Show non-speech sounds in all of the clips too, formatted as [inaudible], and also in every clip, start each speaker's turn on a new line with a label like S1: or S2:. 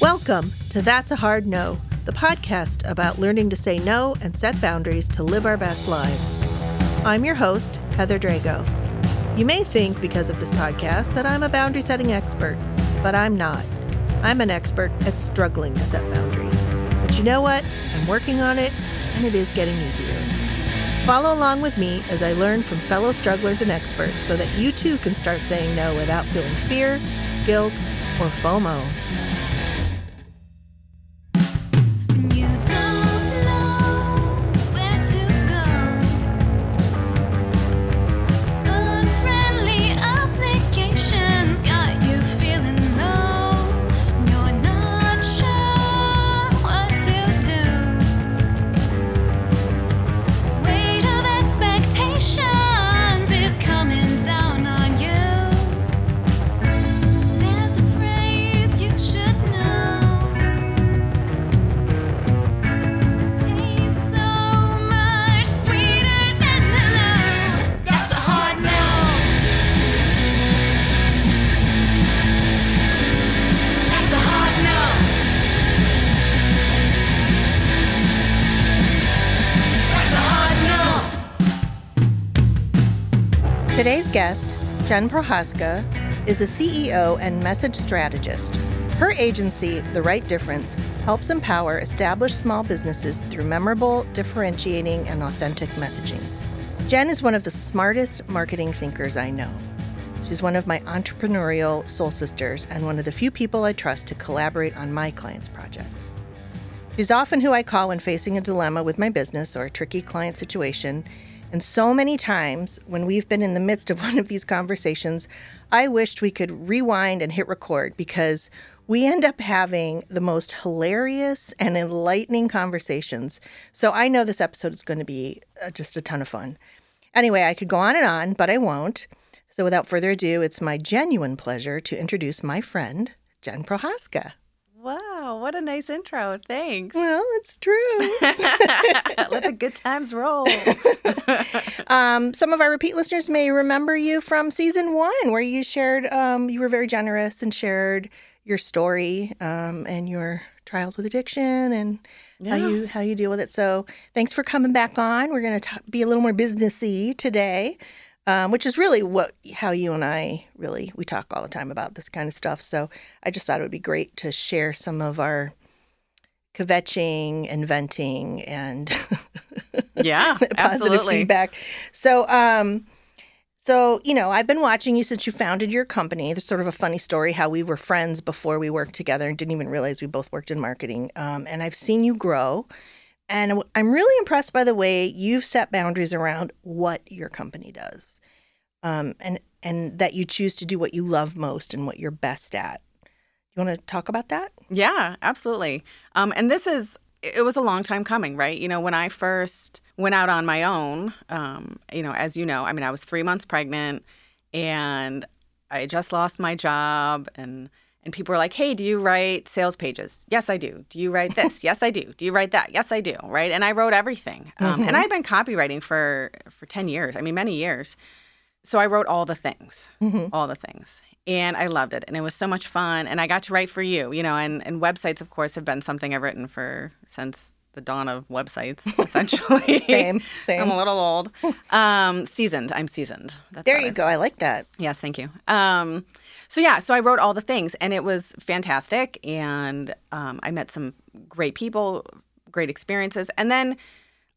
S1: Welcome to That's a Hard No, the podcast about learning to say no and set boundaries to live our best lives. I'm your host, Heather Drago. You may think, because of this podcast, that I'm a boundary setting expert, but I'm not. I'm an expert at struggling to set boundaries. But you know what? I'm working on it, and it is getting easier. Follow along with me as I learn from fellow strugglers and experts so that you too can start saying no without feeling fear, guilt, or FOMO. Guest, Jenn Prochaska, is a CEO and message strategist. Her agency, The Write Difference, helps empower established small businesses through memorable, differentiating, and authentic messaging. Jenn is one of the smartest marketing thinkers I know. She's one of my entrepreneurial soul sisters and one of the few people I trust to collaborate on my clients' projects. She's often who I call when facing a dilemma with my business or a tricky client situation. And so many times when we've been in the midst of [laughs] one of these conversations, I wished we could rewind and hit record because we end up having the most hilarious and enlightening conversations. So I know this episode is going to be uh, just a ton of fun. Anyway, I could go on and on, but I won't. So without further ado, it's my genuine pleasure to introduce my friend, Jenn Prochaska.
S2: Wow, what a nice intro. Thanks.
S1: Well, it's true. [laughs]
S2: Let the good times roll. [laughs]
S1: Um, some of our repeat listeners may remember you from season one, where you shared, um, you were very generous and shared your story um, and your trials with addiction and how you how you deal with it. So thanks for coming back on. We're going to be a little more businessy today, um, which is really what how you and I really we talk all the time about this kind of stuff. So I just thought it would be great to share some of our kvetching and venting and [laughs]
S2: Yeah, [laughs]
S1: positive
S2: absolutely.
S1: feedback. So, um, so you know, I've been watching you since you founded your company. There's sort of a funny story how we were friends before we worked together and didn't even realize we both worked in marketing. Um, and I've seen you grow, and I'm really impressed by the way you've set boundaries around what your company does, um, and and that you choose to do what you love most and what you're best at. You want to talk about that?
S2: Yeah, absolutely. Um, and this is, it was a long time coming, right? You know, when I first went out on my own, um, you know, as you know, I mean, I was three months pregnant and I just lost my job and and people were like, "Hey, do you write sales pages?" Yes, I do. Do you write this? [laughs] yes, I do. Do you write that? Yes, I do. Right? And I wrote everything. Um, And I had been copywriting for for ten years. I mean, many years. So I wrote all the things, all the things. And I loved it. And it was so much fun. And I got to write for you, you know, and, and websites, of course, have been something I've written for since the dawn of websites, [laughs] essentially.
S1: Same, same.
S2: I'm a little old. [laughs] Um, seasoned. I'm seasoned. That's
S1: There you go. I like that.
S2: Yes, thank you. Um, so yeah, so I wrote all the things, and it was fantastic, and um, I met some great people, great experiences, and then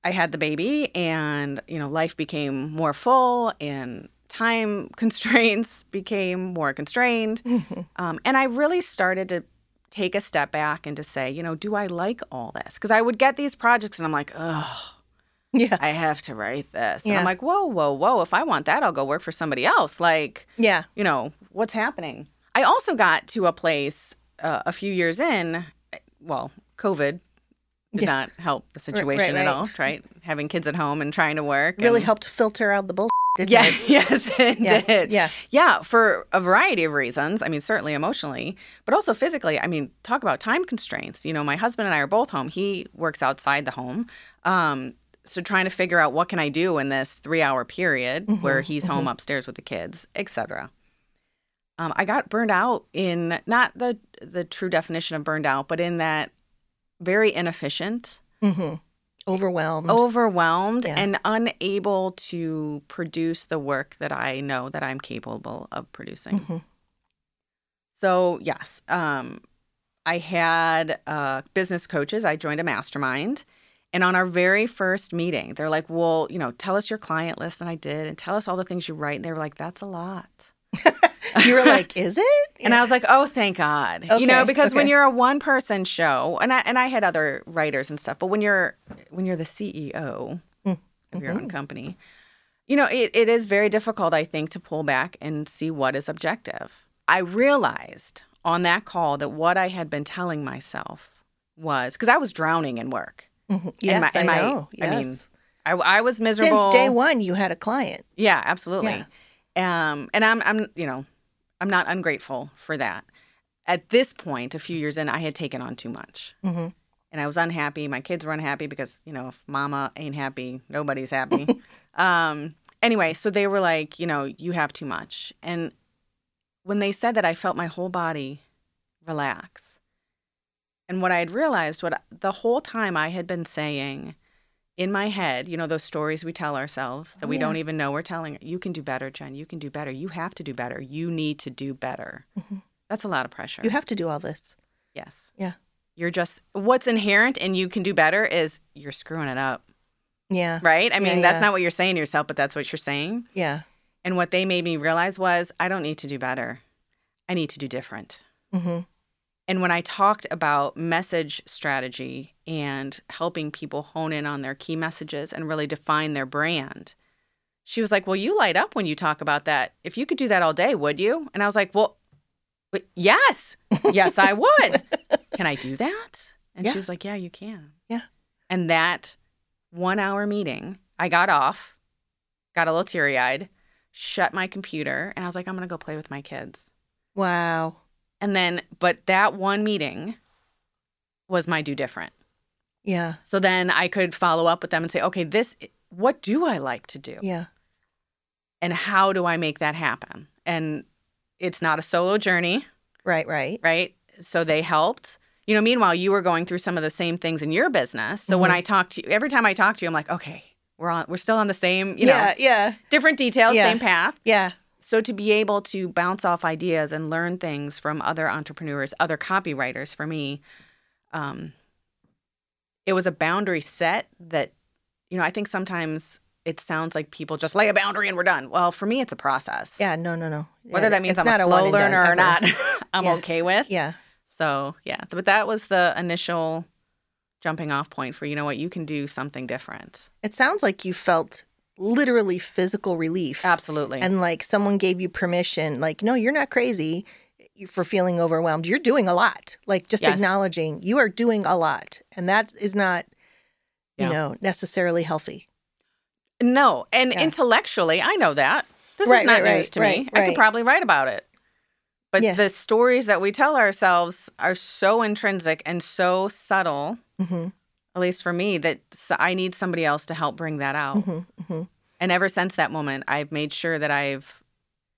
S2: I had the baby, and you know, life became more full, and time [laughs] constraints became more constrained, um, and I really started to take a step back and to say, you know, do I like all this? Because I would get these projects, and I'm like, oh,
S1: Yeah.
S2: I have to write this. And
S1: Yeah.
S2: I'm like, whoa, whoa, whoa. If I want that, I'll go work for somebody else. Like,
S1: Yeah.
S2: you know, what's happening? I also got to a place uh, a few years in, well, COVID did
S1: Yeah.
S2: not help the situation
S1: right.
S2: at all, right? Having kids at home and trying to work.
S1: Really
S2: and-
S1: helped filter out the bullshit. Didn't
S2: Yeah,
S1: it? [laughs]
S2: yes, it
S1: Yeah,
S2: did.
S1: yeah.
S2: Yeah, for a variety of reasons. I mean, certainly emotionally, but also physically. I mean, talk about time constraints. You know, my husband and I are both home. He works outside the home. Um, so trying to figure out what can I do in this three hour period
S1: Mm-hmm,
S2: where he's home upstairs with the kids, etc. Um, I got burned out in not the the true definition of burned out, but in that very inefficient
S1: Mm-hmm. Overwhelmed.
S2: overwhelmed
S1: Yeah.
S2: and unable to produce the work that I know that I'm capable of producing.
S1: Mhm.
S2: So, yes, um, I had uh, business coaches. I joined a mastermind. And on our very first meeting, they're like, well, you know, tell us your client list. And I did. And tell us all the things you write. And they were like, that's a lot. [laughs]
S1: You were like, is it?
S2: And I was like, "Oh, thank God!" you know,
S1: Okay,
S2: because when you're a one person show, and I and I had other writers and stuff, but when you're when you're the CEO
S1: Mm,
S2: of your
S1: mm-hmm.
S2: own company, you know, it, it is very difficult, I think, to pull back and see what is objective. I realized on that call that what I had been telling myself was because I was drowning in work.
S1: Mhm.
S2: And my-
S1: Yes,
S2: and
S1: I
S2: my-
S1: know.
S2: I mean, I, I was miserable
S1: Since day one, you had a client.
S2: yeah, absolutely. Um, and I'm, I'm, you know, I'm not ungrateful for that. At this point, a few years in, I had taken on too much,
S1: Mm-hmm.
S2: and I was unhappy. My kids were unhappy because you know, if Mama ain't happy, nobody's happy. [laughs] um, anyway, so they were like, you know, you have too much, and when they said that, I felt my whole body relax. And what I had realized, what the whole time I had been saying in my head, you know, those stories we tell ourselves that
S1: Oh,
S2: we
S1: yeah.
S2: don't even know we're telling. You can do better, Jenn. You can do better. You have to do better. You need to do better. That's a lot of pressure.
S1: Mm-hmm. You have to do all this.
S2: yes.
S1: Yeah.
S2: You're just what's inherent and you can do better is you're screwing it up,
S1: Yeah.
S2: right? I
S1: Yeah,
S2: mean, that's
S1: yeah.
S2: not what you're saying to yourself, but that's what you're saying.
S1: Yeah.
S2: And what they made me realize was I don't need to do better. I need to do different.
S1: Mm-hmm.
S2: And when I talked about message strategy and helping people hone in on their key messages and really define their brand, she was like, Well, you light up when you talk about that. If you could do that all day, would you? And I was like, Well, yes, yes, I would. [laughs] Can I do that? And
S1: Yeah.
S2: she was like, Yeah, you can.
S1: Yeah.
S2: And that one hour meeting, I got off, got a little teary eyed, shut my computer, and I was like, I'm going to go play with my kids.
S1: Wow.
S2: And then, but that one meeting was my do different.
S1: Yeah.
S2: So then I could follow up with them and say, okay, this, what do I like to do?
S1: Yeah.
S2: And how do I make that happen? And it's not a solo journey,
S1: Right. Right.
S2: right? So they helped. You know, meanwhile, you were going through some of the same things in your business. So when
S1: Mhm.
S2: I talk to you, every time I talk to you, I'm like, okay, we're on, we're still on the same, you know,
S1: yeah. Yeah.
S2: different details,
S1: Yeah.
S2: same path.
S1: Yeah.
S2: So to be able to bounce off ideas and learn things from other entrepreneurs, other copywriters, for me, um, it was a boundary set that, you know, I think sometimes it sounds like people just lay a boundary and we're done. Well, for me, it's a process.
S1: Yeah. No. No. No.
S2: Whether
S1: Yeah,
S2: that means I'm a
S1: not
S2: slow
S1: one and done
S2: learner or not, [laughs] I'm
S1: Yeah.
S2: okay with.
S1: Yeah.
S2: So yeah, but that was the initial jumping off point for you know what you can do something different.
S1: It sounds like you felt literally physical relief.
S2: Absolutely.
S1: And like someone gave you permission, like, no, you're not crazy for feeling overwhelmed. You're doing a lot. Like just
S2: Yes.
S1: acknowledging you are doing a lot. And that is not, you know, necessarily healthy.
S2: No, and
S1: Yeah.
S2: intellectually, I know that. This
S1: Right,
S2: is not
S1: right,
S2: news
S1: right,
S2: to me.
S1: right,
S2: I could probably write about it. But
S1: Yeah.
S2: the stories that we tell ourselves are so intrinsic and so subtle,
S1: hmm
S2: at least for me, that I need somebody else to help bring that out.
S1: hmm hmm
S2: And ever since that moment, I've made sure that I've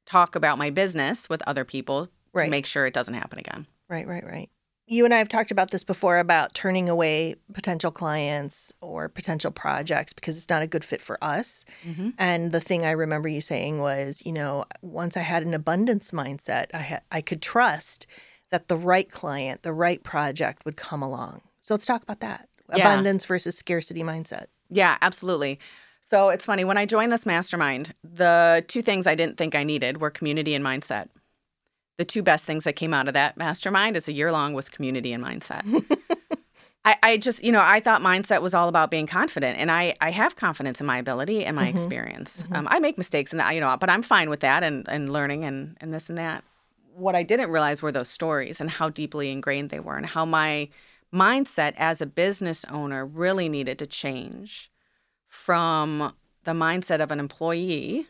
S2: talked about my business with other people
S1: Right.
S2: to make sure it doesn't happen again.
S1: Right, right, right. You and I have talked about this before about turning away potential clients or potential projects because it's not a good fit for us.
S2: Mm-hmm.
S1: And the thing I remember you saying was, you know, once I had an abundance mindset, I had I could trust that the right client, the right project would come along. So let's talk about that.
S2: Yeah.
S1: Abundance versus scarcity mindset.
S2: Yeah, absolutely. So it's funny when I joined this mastermind, the two things I didn't think I needed were community and mindset. The two best things that came out of that mastermind is a year long was community and mindset. [laughs] I, I just, you know, I thought mindset was all about being confident, and I, I have confidence in my ability and my experience. Um, I make mistakes, and you know, but I'm fine with that, and and learning, and and this and that. What I didn't realize were those stories and how deeply ingrained they were, and how my mindset as a business owner really needed to change from the mindset of an employee,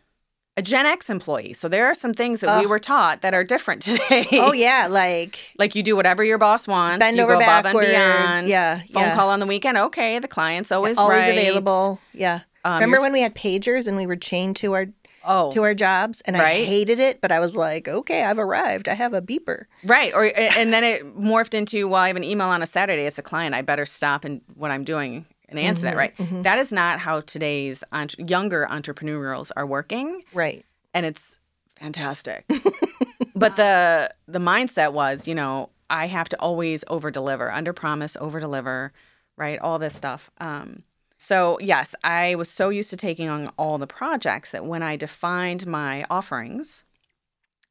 S2: a Gen X employee. So there are some things that we were taught that are different [laughs] today.
S1: Oh yeah, like
S2: Like you do whatever your boss wants.
S1: Bend
S2: you
S1: over
S2: go
S1: backwards.
S2: and beyond.
S1: Yeah,
S2: Phone
S1: yeah.
S2: call on the weekend. Okay, the client's always
S1: always
S2: right.
S1: available. Yeah.
S2: Um,
S1: Remember when we had pagers and we were chained to our
S2: Oh,
S1: to our jobs and I hated it, but I was like, okay, I've arrived. I have a beeper.
S2: right. Or and then it morphed into well, I have an email on a Saturday. It's a client. I better stop and what I'm doing and answer that. Right. That is not how today's entre- younger entrepreneurials are working.
S1: Right.
S2: and it's fantastic. [laughs] but the the mindset was, you know, I have to always over deliver, under promise, over deliver, right? All this stuff. Um, so yes, I was so used to taking on all the projects that when I defined my offerings,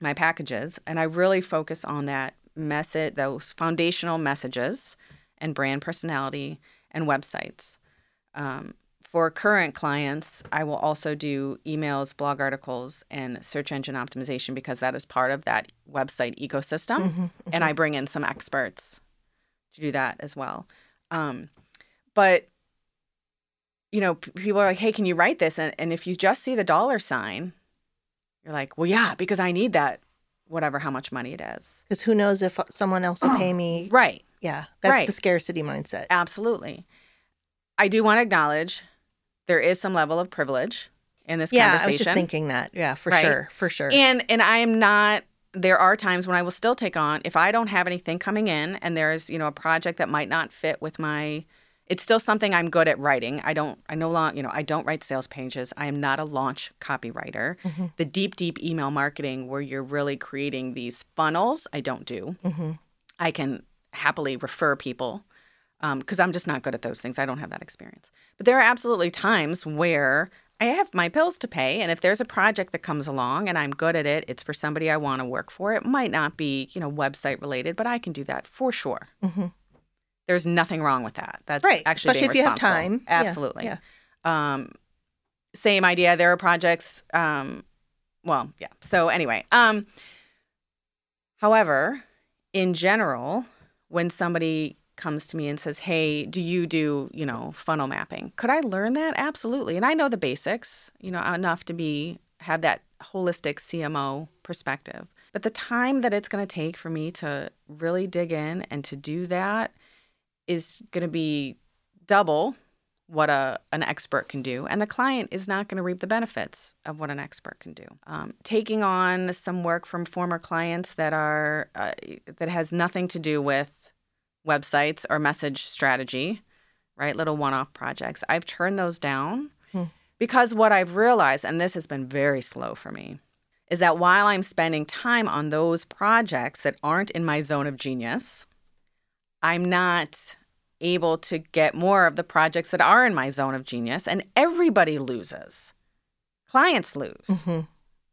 S2: my packages, and I really focus on that message, those foundational messages, and brand personality and websites. Um, for current clients, I will also do emails, blog articles, and search engine optimization because that is part of that website ecosystem. And I bring in some experts to do that as well. Um, but, you know, p- people are like, hey, can you write this? And, and if you just see the dollar sign, you're like, well, yeah, because I need that, whatever, how much money it is.
S1: Because who knows if someone else will pay me? [clears throat]
S2: Right.
S1: Yeah. That's
S2: Right.
S1: the scarcity mindset.
S2: Absolutely. I do want to acknowledge there is some level of privilege in this conversation.
S1: Yeah, I
S2: conversation.
S1: was just thinking that. Yeah, for
S2: Right.
S1: sure. For sure.
S2: And and I am not there are times when I will still take on if I don't have anything coming in and there's, you know, a project that might not fit with my it's still something I'm good at writing. I don't I no long, you know, I don't write sales pages. I am not a launch copywriter.
S1: Mm-hmm.
S2: The deep deep email marketing where you're really creating these funnels, I don't do.
S1: Mm-hmm.
S2: I can happily refer people because I'm just not good at those things. I don't have that experience. But there are absolutely times where I have my bills to pay, and if there's a project that comes along and I'm good at it, it's for somebody I want to work for. It might not be, you know, website related, but I can do that for sure. There's nothing wrong with that. That's
S1: Right,
S2: actually
S1: especially if you have time. Yeah,
S2: Absolutely.
S1: yeah.
S2: Um, same idea. There are projects. Um, well, yeah. So anyway, um, however, in general, when somebody comes to me and says, "Hey, do you do you know funnel mapping? Could I learn that? Absolutely." And I know the basics, you know, enough to be have that holistic CMO perspective. But the time that it's going to take for me to really dig in and to do that is going to be double what a an expert can do, and the client is not going to reap the benefits of what an expert can do. Um, taking on some work from former clients that are uh, that has nothing to do with websites or message strategy, right? Little one-off projects. I've turned those down because what I've realized, and this has been very slow for me, is that while I'm spending time on those projects that aren't in my zone of genius, I'm not able to get more of the projects that are in my zone of genius, and everybody loses. Clients lose,
S1: Mm-hmm.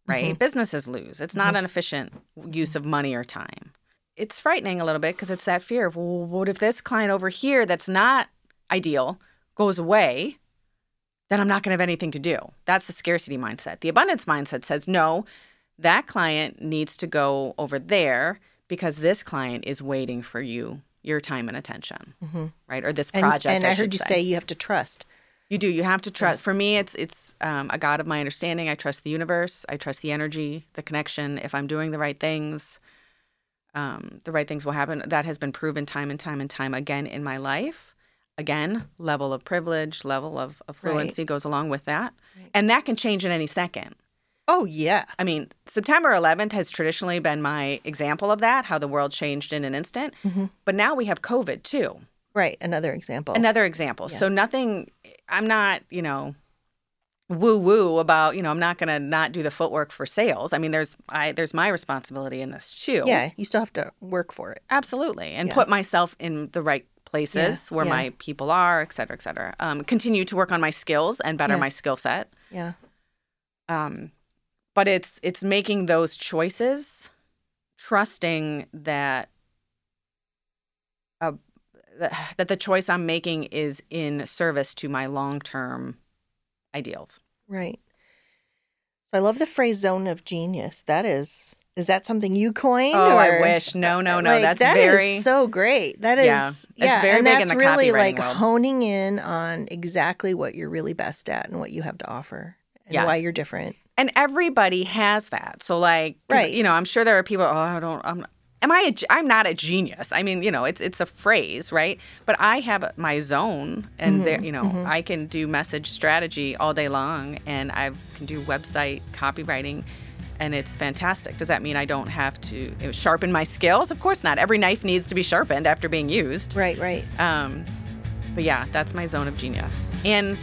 S2: right? Businesses lose. It's not an efficient use of money or time. It's frightening a little bit because it's that fear of, well, what if this client over here that's not ideal goes away? Then I'm not going to have anything to do. That's the scarcity mindset. The abundance mindset says, no, that client needs to go over there because this client is waiting for you, your time and attention, right? Or this project.
S1: and I,
S2: should
S1: heard you say you have to trust.
S2: you do. You have to trust. For me, it's it's um, a God of my understanding. I trust the universe. I trust the energy, the connection. If I'm doing the right things, um, the right things will happen. That has been proven time and time and time again in my life. Again, level of privilege, level of, of
S1: Right.
S2: fluency goes along with that, and that can change in any second.
S1: Oh yeah.
S2: I mean, September 11th has traditionally been my example of that, how the world changed in an instant. But now we have COVID too.
S1: Right. Another example.
S2: Another example. So nothing, I'm not, you know, woo woo about, you know, I'm not going to not do the footwork for sales. I mean, there's I there's my responsibility in this too.
S1: yeah, you still have to work for it.
S2: Absolutely. And
S1: Yeah.
S2: put myself in the right places
S1: Yeah,
S2: where
S1: yeah.
S2: my people are, et cetera, et cetera. Um, continue to work on my skills and better
S1: Yeah.
S2: my skill set.
S1: Yeah.
S2: Um, but it's it's making those choices, trusting that uh, that the choice I'm making is in service to my long-term ideals.
S1: Right. So I love the phrase zone of genius. That is is that something you coined?
S2: Oh, I wish. No, no, no.
S1: Like,
S2: that's
S1: that is
S2: very
S1: so great. That is
S2: Yeah, it's
S1: yeah,
S2: very
S1: and that's really like
S2: world.
S1: honing in on exactly what you're really best at and what you have to offer and
S2: Yes.
S1: why you're different.
S2: and everybody has that. So like,
S1: Right.
S2: You know, I'm sure there are people. Oh, I don't. I'm. Am I? A, I'm not a genius. I mean, you know, it's it's a phrase, right? But I have my zone, and
S1: Mm-hmm,
S2: there, you know, I can do message strategy all day long, and I can do website copywriting, and it's fantastic. Does that mean I don't have to sharpen my skills? Of course not. Every knife needs to be sharpened after being used.
S1: Right, right.
S2: Um, but yeah, that's my zone of genius, and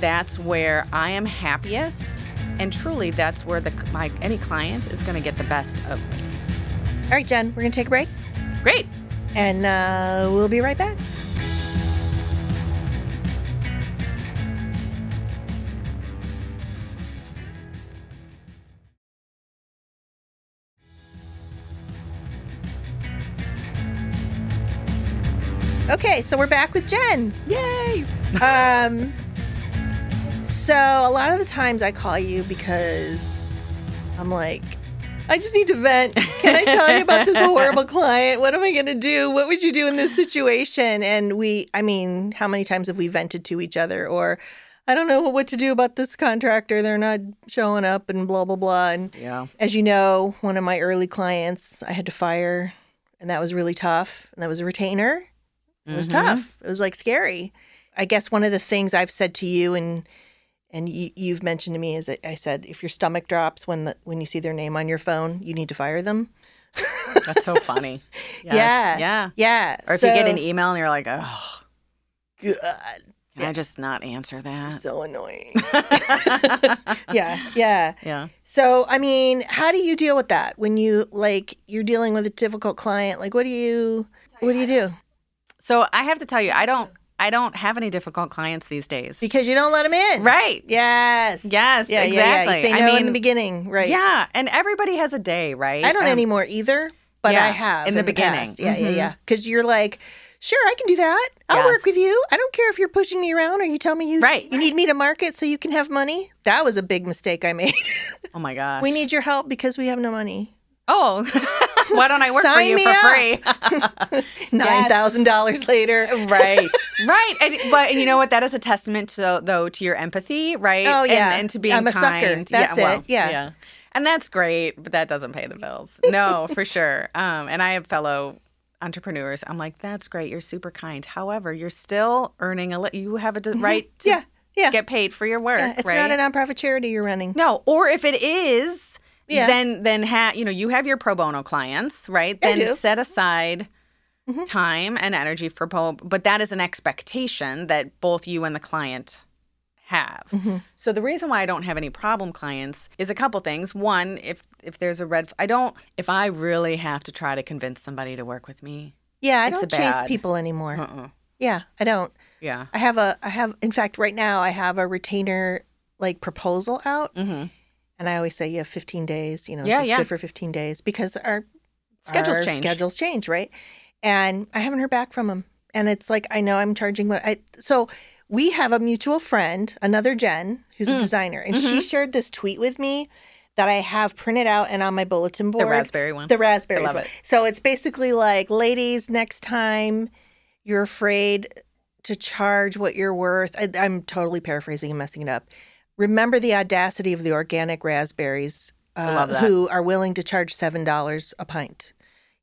S2: that's where I am happiest. And truly, that's where the my any client is going to get the best of me.
S1: All right, Jenn, we're gonna take a break
S2: Great.
S1: and uh, we'll be right back. Okay, so we're back with Jenn.
S2: Yay!
S1: Um, so a lot of the times I call you because I'm like, I just need to vent. Can I tell you about this horrible [laughs] client? What am I going to do? What would you do in this situation? And we, I mean, how many times have we vented to each other? Or I don't know what to do about this contractor. They're not showing up and blah, blah, blah. And
S2: Yeah.
S1: as you know, one of my early clients I had to fire, and that was really tough. And that was a retainer. It was mm-hmm. tough. It was like scary. I guess one of the things I've said to you and and you, you've mentioned to me is I said if your stomach drops when the when you see their name on your phone, you need to fire them. [laughs]
S2: That's so funny. [laughs] Yes.
S1: Yeah,
S2: Yeah.
S1: yeah.
S2: Or if you get an email and you're like, oh,
S1: God,
S2: can I just not answer that?
S1: so annoying. [laughs] yeah, yeah.
S2: Yeah.
S1: So I mean, how do you deal with that when you like you're dealing with a difficult client? Like, what do you what do you do?
S2: So I have to tell you, I don't. I don't have any difficult clients these days.
S1: Because you don't let them in,
S2: Right.
S1: Yes.
S2: Yes,
S1: Yeah, yeah, yeah.
S2: exactly.
S1: You say
S2: I
S1: no in the beginning, right?
S2: Yeah, and everybody has a day, right?
S1: I don't
S2: Um,
S1: anymore either, but
S2: yeah,
S1: I have
S2: in the beginning.
S1: past. Yeah, yeah,
S2: Mhm.
S1: yeah. Because you're like, sure, I can do that. I'll work with you. I don't care if you're pushing me around or you tell me you
S2: Right.
S1: you need me to market so you can have money. That was a big mistake I made.
S2: Oh my gosh. [laughs]
S1: we need your help because we have no money.
S2: Oh, [laughs] why don't I work for you for
S1: up.
S2: free? [laughs]
S1: Nine thousand dollars later.
S2: right, [laughs] right. And, but you know what? That is a testament to and to your empathy, right?
S1: Oh,
S2: And-
S1: yeah.
S2: and, to being
S1: I'm a sucker. That's
S2: yeah, well,
S1: it. Yeah.
S2: and that's great, but that doesn't pay the bills. [laughs] No, for sure. Um, and I have fellow entrepreneurs. I'm like, that's great. You're super kind. However, you're still earning a. Li- you have a right to
S1: Mm-hmm. Yeah, yeah.
S2: get paid for your work.
S1: Yeah, it's
S2: right?
S1: not a nonprofit charity you're running.
S2: No, or if it is,
S1: Yeah.
S2: then then ha- you know you have your pro bono clients, right?
S1: I
S2: Then
S1: do. Mm-hmm.
S2: set aside time and energy for pro, but that is an expectation that both you and the client have.
S1: Mm-hmm.
S2: So the reason why I don't have any problem clients is a couple things. One, if if there's a red, I don't. If I really have to try to convince somebody to work with me,
S1: Yeah, I don't chase people anymore.
S2: uh-uh.
S1: Yeah, I don't.
S2: yeah,
S1: I have a I have in fact right now I have a retainer like proposal out
S2: hmm
S1: and I always say have 15 days, you know,
S2: Yeah,
S1: it's
S2: yeah.
S1: good for 15 days because our
S2: schedules
S1: our
S2: change.
S1: Schedules change, right? And I haven't heard back from him. And it's like I know I'm charging what I so we have a mutual friend, another Jen, who's
S2: Mm.
S1: a designer, and
S2: Mm-hmm.
S1: she shared this tweet with me that I have printed out and on my bulletin board.
S2: The raspberry one.
S1: The raspberry
S2: love
S1: one.
S2: it.
S1: So it's basically like, ladies, next time you're afraid to charge what you're worth. I, I'm totally paraphrasing and messing it up. Remember the audacity of the organic raspberries uh, who are willing to charge $7 a pint.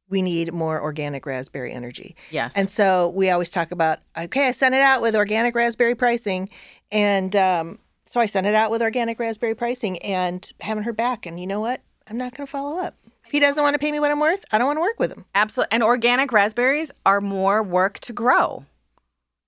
S1: We need more organic raspberry energy.
S2: yes,
S1: And so we always talk about, okay, I sent it out with organic raspberry pricing. And um, so I sent it out with organic raspberry pricing and haven't heard back. And you know what? I'm not going to follow up. If he doesn't want to pay me what I'm worth, I don't want to work with him.
S2: Absolutely. And organic raspberries are more work to grow.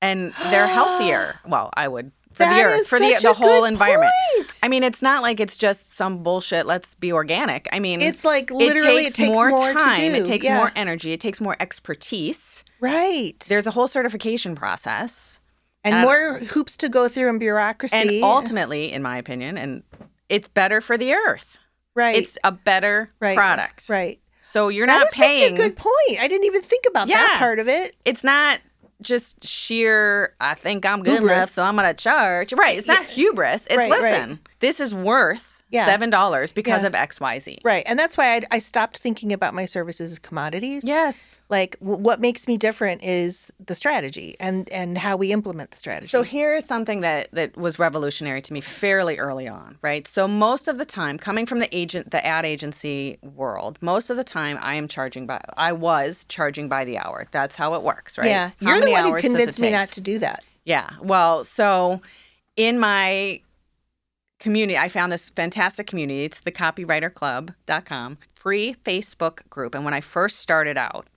S2: And they're healthier. [gasps] Well, I would for
S1: That
S2: the earth, for the the whole environment.
S1: point.
S2: I mean, it's not like it's just some bullshit, let's be organic. I mean,
S1: It's like literally it takes more to
S2: time, it takes
S1: Yeah.
S2: more energy, it takes more expertise.
S1: Right.
S2: There's a whole certification process.
S1: and
S2: and-
S1: more hoops to go through and bureaucracy.
S2: And ultimately, in my opinion, and it's better for the earth.
S1: right.
S2: It's a better
S1: right.
S2: product.
S1: Right.
S2: So you're
S1: That
S2: not paying
S1: such a good point. I didn't even think about that part of it.
S2: it's not just sheer I think I'm good enough, so I'm gonna charge. Right. It's not hubris. It's
S1: Right, right.
S2: listen, this is worth
S1: Yeah.
S2: seven dollars because
S1: Yeah.
S2: of XYZ.
S1: Right. And that's why I, I stopped thinking about my services as commodities.
S2: Yes.
S1: Like w- what makes me different is the strategy and and how we implement the strategy.
S2: So here's something that that was revolutionary to me fairly early on, right? So most of the time, coming from the agent, the ad agency world, most of the time I am charging by. I was charging by the hour. That's how it works, right?
S1: yeah,
S2: How
S1: you're the one who convinced me not to do that.
S2: Yeah. Well, so in my community, I found this fantastic community. It's the copywriterclub.com, free Facebook group. And when I first started out,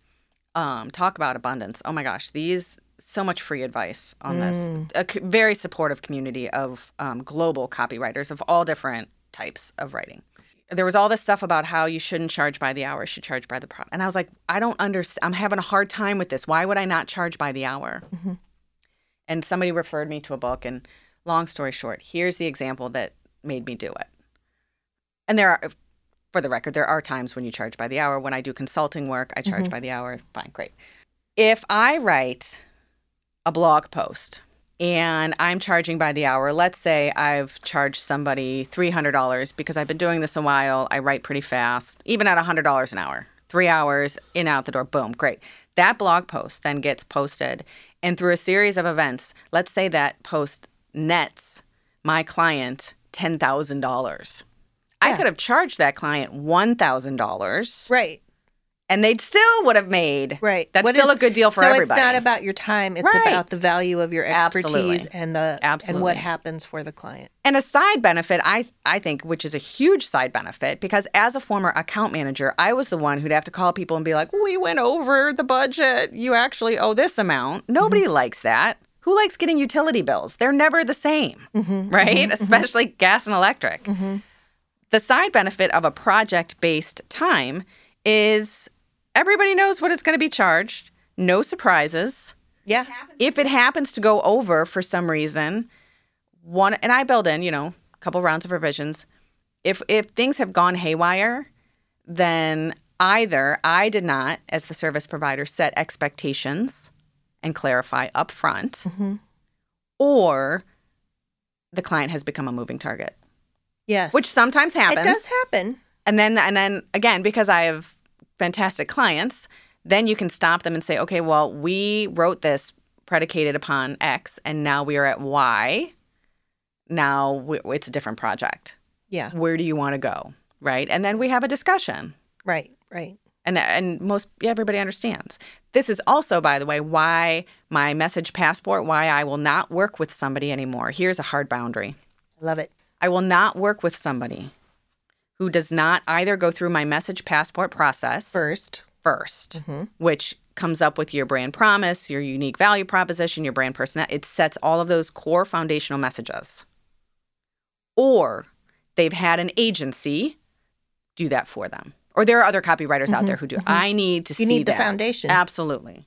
S2: um, talk about abundance. Oh my gosh, these so much free advice on this. A c- very supportive community of um, global copywriters of all different types of writing. There was all this stuff about how you shouldn't charge by the hour, you should charge by the product. And I was like, I don't understand. I'm having a hard time with this. Why would I not charge by the hour? and somebody referred me to a book and long story short here's the example that made me do it. And there are for the record there are times when you charge by the hour. When i do consulting work i charge mm-hmm. by the hour. Fine great. If i write a blog post and i'm charging by the hour let's say i've charged somebody $300 because i've been doing this a while i write pretty fast even at $100 an hour three hours in out the door boom great. That blog post then gets posted and through a series of events let's say that post nets my client $10000 i could have charged that client $1000
S1: Right.
S2: and they'd still would have made
S1: Right.
S2: that's
S1: What
S2: still
S1: is-
S2: a good deal for
S1: so
S2: everybody
S1: it's not about your time. It's
S2: Right.
S1: about the value of your expertise
S2: Absolutely.
S1: and the and what happens for the client.
S2: And a side benefit, I I think, which is a huge side benefit, because as a former account manager, I was the one who'd have to call people and be like, "We went over the budget. You actually owe this amount." Nobody mm-hmm. likes that. Who likes getting utility bills? They're never the same, mm-hmm, mm-hmm, right? Mm-hmm. Especially gas and electric. The side benefit of a project-based time is everybody knows what it's going to be charged. No surprises
S1: Yeah.
S2: if it happens to go over for some reason, one and I build in, you know, a couple rounds of revisions. If if things have gone haywire, then either I did not, as the service provider, set expectations and clarify upfront, mm-hmm. or the client has become a moving target,
S1: Yes.
S2: which sometimes happens.
S1: it does happen.
S2: And then and then again, because I have fantastic clients, then you can stop them and say, okay, well, we wrote this predicated upon X, and now we are at Y. Now we, it's a different project.
S1: Yeah.
S2: Where do you want to go? Right, and then we have a discussion,
S1: Right. Right.
S2: And and most everybody understands. This is also, by the way, why my message passport, why I will not work with somebody anymore. Here's a hard boundary.
S1: I love it.
S2: I will not work with somebody who does not either go through my message passport process
S1: 1st
S2: 1st mm-hmm. which comes up with your brand promise, your unique value proposition, your brand personality. It sets all of those core foundational messages. Or they've had an agency do that for them. Or there are other copywriters out there who do. I need to
S1: You
S2: see
S1: need the
S2: that.
S1: foundation.
S2: Absolutely.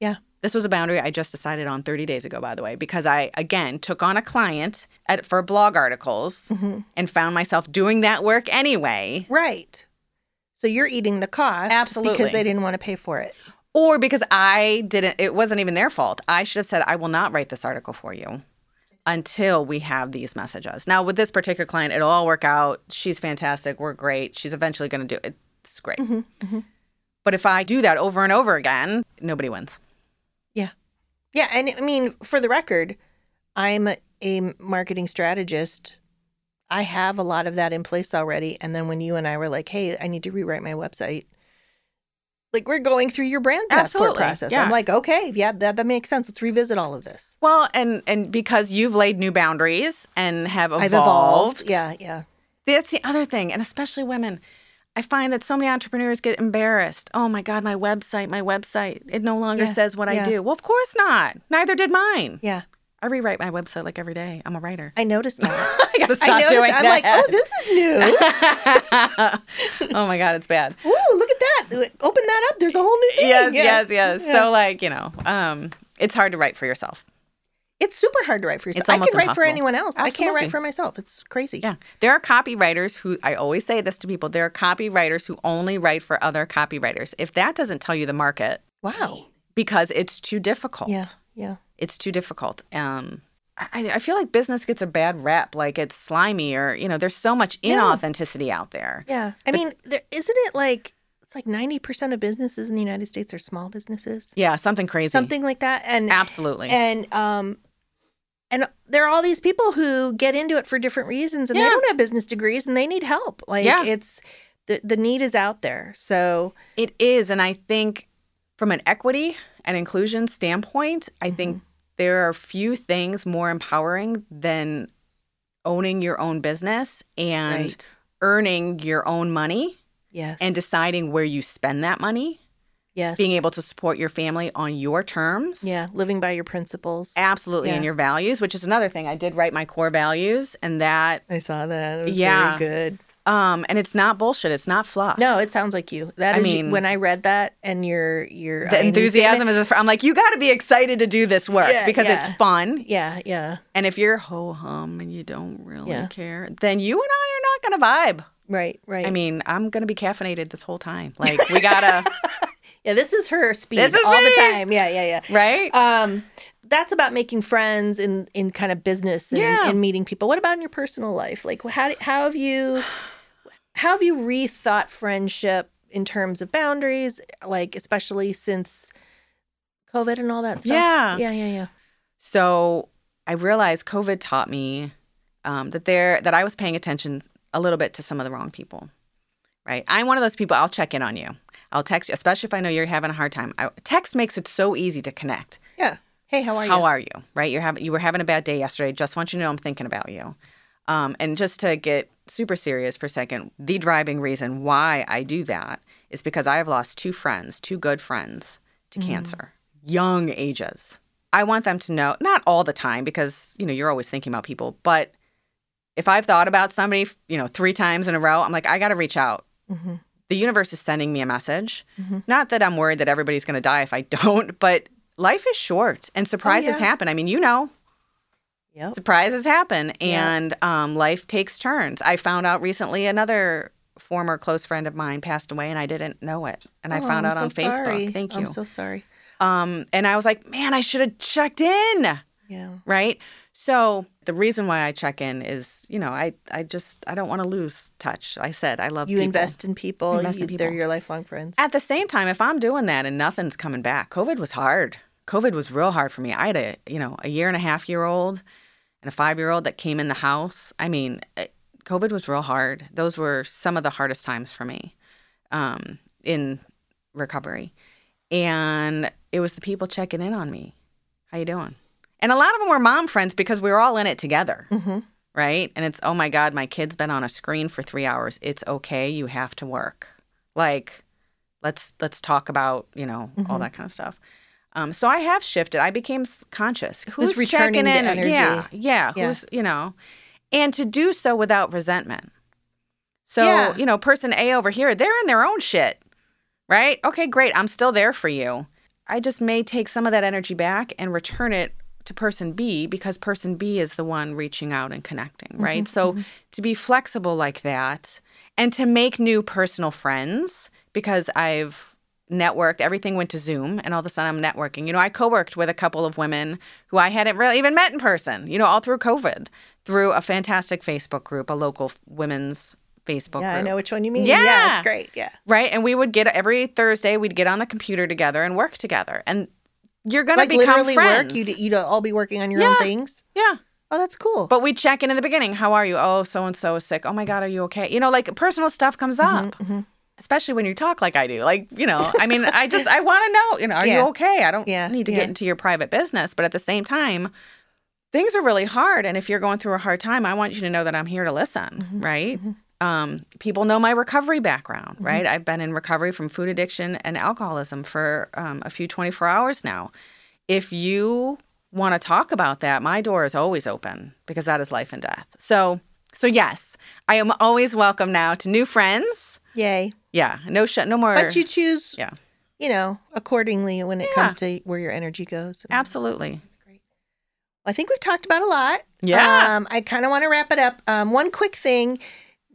S1: Yeah.
S2: This was a boundary I just decided on 30 days ago, by the way, because I, again, took on a client at, for blog articles
S1: Mm-hmm.
S2: and found myself doing that work anyway,
S1: Right. So you're eating the cost
S2: Absolutely.
S1: because they didn't want to pay for it.
S2: or because I didn't, it wasn't even their fault. I should have said, I will not write this article for you until we have these messages. Now, with this particular client, it'll all work out. She's fantastic. We're great. She's eventually going to do it. It's great.
S1: Mm-hmm,
S2: But if I do that over and over again, nobody wins.
S1: Yeah. Yeah. And I mean, for the record, I'm a marketing strategist. I have a lot of that in place already. And then when you and I were like, hey, I need to rewrite my website, like we're going through your brand passport
S2: Absolutely.
S1: process.
S2: Yeah.
S1: I'm like, okay, yeah, that, that makes sense. Let's revisit all of this.
S2: Well, and and because you've laid new boundaries and have evolved,
S1: I've evolved. Yeah. Yeah.
S2: That's the other thing, and especially women. I find that so many entrepreneurs get embarrassed. Oh my God, my website, my website. It no longer
S1: Yeah,
S2: says what I do. Well, of course not. Neither did mine.
S1: Yeah.
S2: I rewrite my website like every day. I'm a writer.
S1: I noticed that. [laughs]
S2: I gotta stop
S1: I noticed.
S2: doing
S1: I'm
S2: that.
S1: like, oh, this is new. [laughs]
S2: oh my God, it's bad.
S1: Ooh, look at that. Open that up. There's a whole new thing.
S2: Yes,
S1: Yeah.
S2: yes, yes.
S1: Yeah.
S2: So like, you know, um, it's hard to write for yourself.
S1: It's super hard to write for yourself.
S2: It's
S1: I can write for anyone else. I can't write for myself. It's crazy.
S2: Yeah. There are copywriters who, I always say this to people, there are copywriters who only write for other copywriters. If that doesn't tell you the market,
S1: Wow.
S2: because it's too difficult.
S1: Yeah. Yeah.
S2: It's too difficult. Um, I, I feel like business gets a bad rep, like it's slimy or, you know, there's so much inauthenticity out there.
S1: Yeah. I mean, there, isn't it like it's like 90% of businesses in the United States are small businesses?
S2: Yeah, something crazy.
S1: Something like that. And
S2: Absolutely.
S1: and um and there are all these people who get into it for different reasons and they don't have business degrees and they need help. Like
S2: Yeah.
S1: it's the the need is out there. So
S2: It is. And I think from an equity and inclusion standpoint, I think there are few things more empowering than owning your own business and
S1: Right.
S2: earning your own money
S1: yes.
S2: and deciding where you spend that money,
S1: yes.
S2: being able to support your family on your terms.
S1: Yeah, living by your principles.
S2: Absolutely. And your values, which is another thing. I did write my core values and that
S1: I saw that. It was
S2: Yeah.
S1: very good.
S2: Um and it's not bullshit. It's not fluff.
S1: No, it sounds like you. That
S2: I
S1: is
S2: mean-
S1: when I read that and your your
S2: The enthusiasm is, a, I'm like, you got to be excited to do this work
S1: Yeah,
S2: because
S1: yeah.
S2: it's fun.
S1: Yeah, yeah.
S2: And if you're ho hum and you don't really
S1: Yeah.
S2: care, then you and I are not going to vibe.
S1: Right, right.
S2: I mean, I'm going to be caffeinated this whole time. Like, we got to, [laughs]
S1: yeah, this is her speed
S2: This is
S1: all the time. Yeah, yeah, yeah.
S2: right?
S1: Um, that's about making friends in in kind of business and,
S2: Yeah.
S1: and meeting people. What about in your personal life? Like, how how have you how have you rethought friendship in terms of boundaries? Like, especially since COVID and all that stuff.
S2: Yeah.
S1: yeah, yeah, yeah.
S2: So I realized COVID taught me um, that there that I was paying attention a little bit to some of the wrong people. Right? I'm one of those people. I'll check in on you. I'll text you, especially if I know you're having a hard time. I, text makes it so easy to connect.
S1: Yeah. Hey, how are you?
S2: How are you? Right? You're having you were having a bad day yesterday. Just want you to know I'm thinking about you. Um, and just to get super serious for a second, the driving reason why I do that is because I have lost two friends, two good friends, to mm-hmm. cancer, young ages. I want them to know, not all the time, because you know you're always thinking about people, but if I've thought about somebody, you know, three times in a row, I'm like, I got to reach out. Mm-hmm. The universe is sending me a message. Mm-hmm. Not that I'm worried that everybody's going to die if I [laughs] don't, but life is short and surprises oh,
S1: yeah.
S2: happen. I mean, you know,
S1: Yep.
S2: surprises happen and um, life takes turns. I found out recently another former close friend of mine passed away and I didn't know it. And I
S1: Oh,
S2: found
S1: I'm
S2: out
S1: so
S2: on Facebook. Thank you.
S1: I'm so sorry.
S2: um, and I was like, man, I should have checked in.
S1: Yeah.
S2: Right. So the reason why I check in is, you know, I, I just, I don't want to lose touch. I said, I love
S1: You
S2: people.
S1: invest in people.
S2: Invest in
S1: you, They're your lifelong friends.
S2: At the same time, if I'm doing that and nothing's coming back, COVID was hard. COVID was real hard for me. I had a, you know, a year and a half year old and a five year old that came in the house. I mean, it- COVID was real hard. Those were some of the hardest times for me um, in recovery. And it was the people checking in on me. How you doing? And a lot of them were mom friends because we were all in it together. Mm-hmm. Right? And it's, oh my God, my kid's been on a screen for three hours. It's okay. You have to work. Like, let's let's talk about you know all mm-hmm. that kind of stuff. Um, so I have shifted. I became conscious. Who's
S1: returning
S2: checking
S1: the
S2: in?
S1: energy.
S2: Yeah, yeah.
S1: Yeah.
S2: Who's you know, and to do so without resentment. So
S1: Yeah.
S2: you know, person A over here, they're in their own shit, right? Okay, great. I'm still there for you. I just may take some of that energy back and return it to person B because person B is the one reaching out and connecting, right? so to be flexible like that and to make new personal friends because I've networked, everything went to Zoom and all of a sudden I'm networking. You know, I co-worked with a couple of women who I hadn't really even met in person, you know, all through COVID, through a fantastic Facebook group, a local women's Facebook
S1: Yeah,
S2: group.
S1: I know which one you mean.
S2: Yeah.
S1: yeah it's great. Yeah.
S2: Right. And we would get every Thursday, we'd get on the computer together and work together. And you're going to
S1: Like
S2: become
S1: literally
S2: friends.
S1: work. You'd, you'd all be working on your own things.
S2: yeah.
S1: Oh, that's cool.
S2: But we'd check in in the beginning. How are you? Oh, so and so is sick. Oh my God, are you okay? You know, like personal stuff comes mm-hmm, up, mm-hmm. Especially when you talk like I do. Like, you know, I mean, I just, I want to know, you know, are
S1: Yeah.
S2: you okay? I don't
S1: Yeah,
S2: need to
S1: yeah.
S2: get into your private business. But at the same time, things are really hard. And if you're going through a hard time, I want you to know that I'm here to listen,
S1: Mm-hmm.
S2: right? Um, people know my recovery background, right? I've been in recovery from food addiction and alcoholism for um, a few 24 hours now. If you want to talk about that, my door is always open because that is life and death. So, so yes, I am always welcome now to new friends.
S1: Yay.
S2: Yeah, no shut, no more.
S1: But you choose,
S2: yeah,
S1: you know, accordingly when it
S2: Yeah.
S1: comes to where your energy goes.
S2: absolutely. great.
S1: I think we've talked about a lot.
S2: Yeah.
S1: Um, I kind of want to wrap it up. Um, one quick thing.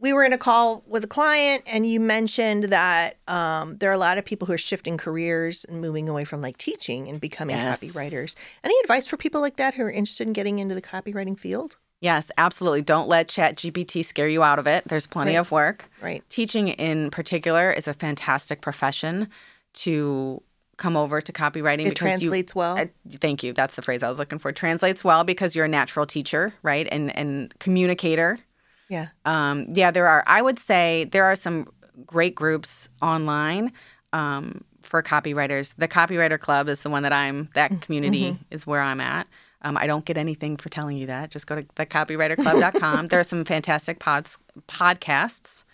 S1: we were in a call with a client and you mentioned that um, there are a lot of people who are shifting careers and moving away from like teaching and becoming
S2: Yes.
S1: copywriters. Any advice for people like that who are interested in getting into the copywriting field?
S2: Yes, absolutely. Don't let Chat GPT scare you out of it. There's plenty
S1: Right.
S2: of work.
S1: Right.
S2: Teaching in particular is a fantastic profession to come over to copywriting
S1: It translates
S2: you,
S1: well.
S2: Uh, thank you. That's the phrase I was looking for. Translates well because you're a natural teacher, right? And and communicator.
S1: Yeah.
S2: Um, yeah, there are. I would say there are some great groups online um, for copywriters. The Copywriter Club is the one that I'm. That community is where I'm at. Um, I don't get anything for telling you that. Just go to thecopywriterclub.com. there are some fantastic pods, podcasts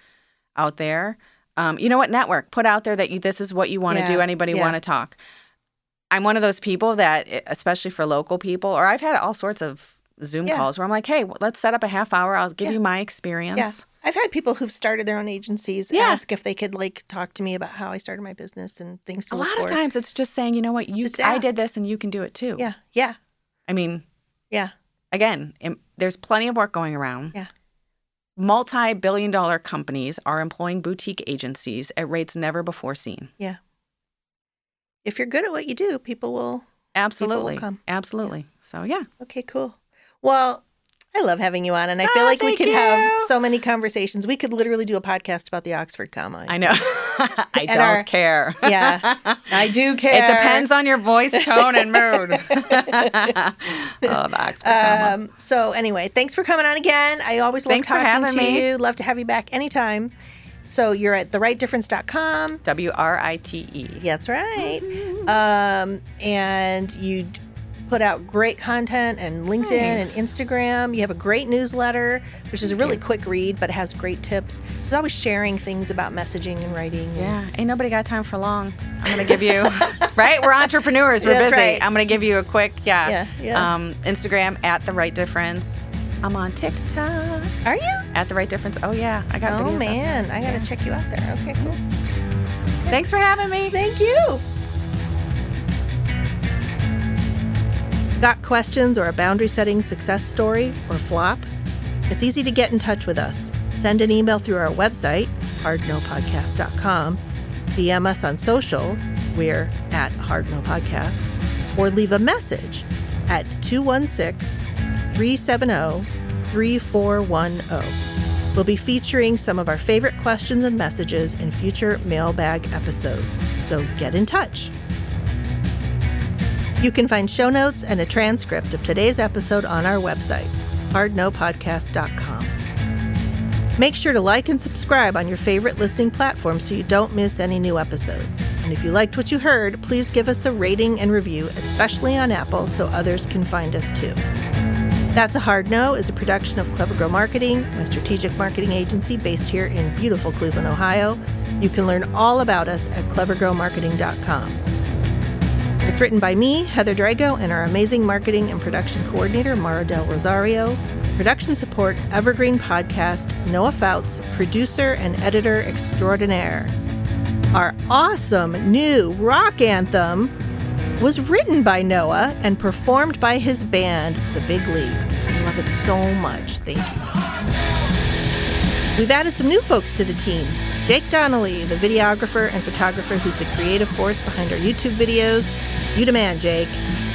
S2: out there. Um, you know what? Network. Put out there that you, this is what you want to
S1: Yeah,
S2: do. Anybody
S1: yeah.
S2: want to talk? I'm one of those people that, especially for local people, or I've had all sorts of Zoom
S1: Yeah.
S2: calls where I'm like, hey, let's set up a half hour. I'll give
S1: Yeah.
S2: you my experience.
S1: Yeah. I've had people who've started their own agencies
S2: Yeah.
S1: ask if they could like talk to me about how I started my business and things to
S2: A lot of times it's just saying, you know what, you
S1: Just
S2: I
S1: ask.
S2: did this and you can do it too.
S1: Yeah. Yeah.
S2: I mean,
S1: Yeah.
S2: again, im- there's plenty of work going around.
S1: Yeah.
S2: Multi billion dollar companies are employing boutique agencies at rates never before seen.
S1: Yeah. If you're good at what you do, people will.
S2: Absolutely.
S1: come.
S2: Absolutely. So, yeah.
S1: Okay, cool. Well, I love having you on, and I feel
S2: Ah,
S1: like we could have so many conversations. We could literally do a podcast about the Oxford comma.
S2: I know. [laughs] I don't
S1: our-
S2: care.
S1: yeah, I do care. [laughs]
S2: It depends on your voice tone and mood. [laughs] oh, the Oxford comma.
S1: Um, so anyway, thanks for coming on again. I always love
S2: Thanks
S1: talking to
S2: me.
S1: you. Love to have you back anytime. So you're at thewritedifference.com.
S2: W R I T E.
S1: That's right. Um, and you put out great content and LinkedIn
S2: Thanks.
S1: and Instagram. You have a great newsletter, which is a really quick read, but it has great tips. She's always sharing things about messaging and writing. and-
S2: Yeah, ain't nobody got time for long. I'm gonna give you, [laughs] right? We're entrepreneurs. We're
S1: That's
S2: busy.
S1: right.
S2: I'm gonna give you a quick, yeah,
S1: Yeah, yeah.
S2: Um, Instagram at the Write Difference. I'm on TikTok
S1: Are you?
S2: at the Write Difference. Oh yeah, I got. videos
S1: Oh
S2: there.
S1: man, I gotta check you out there. Okay, cool.
S2: Thanks for having me.
S1: Thank you. Got questions or a boundary setting success story or flop? It's easy to get in touch with us. Send an email through our website, hardnopodcast.com, DM us on social, we're at hardnopodcast, or leave a message at 216 370 3410. We'll be featuring some of our favorite questions and messages in future mailbag episodes, so get in touch. You can find show notes and a transcript of today's episode on our website, hardnopodcast.com. Make sure to like and subscribe on your favorite listening platform so you don't miss any new episodes. And if you liked what you heard, please give us a rating and review, especially on Apple, so others can find us too. That's a Hard No is a production of Clever Grow Marketing, my strategic marketing agency based here in beautiful Cleveland, Ohio. You can learn all about us at clevergrowmarketing.com. It's written by me, Heather Drago, and our amazing marketing and production coordinator, Mara Del Rosario. Production support, Evergreen Podcast, Noah Fouts, producer and editor extraordinaire. Our awesome new rock anthem was written by Noah and performed by his band, The Big Leagues. I love it so much. Thank you. We've added some new folks to the team. Jake Donnelly, the videographer and photographer who's the creative force behind our YouTube videos. You demand, Jake.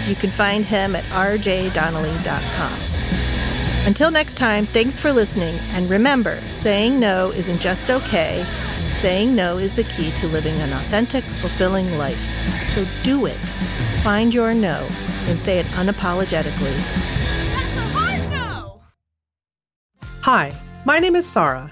S1: You can find him at rjdonnelly.com. Until next time, thanks for listening. And remember, saying no isn't just okay. Saying no is the key to living an authentic, fulfilling life. So do it. Find your no and say it unapologetically.
S3: That's a hard no!
S4: Hi, my name is Sarah,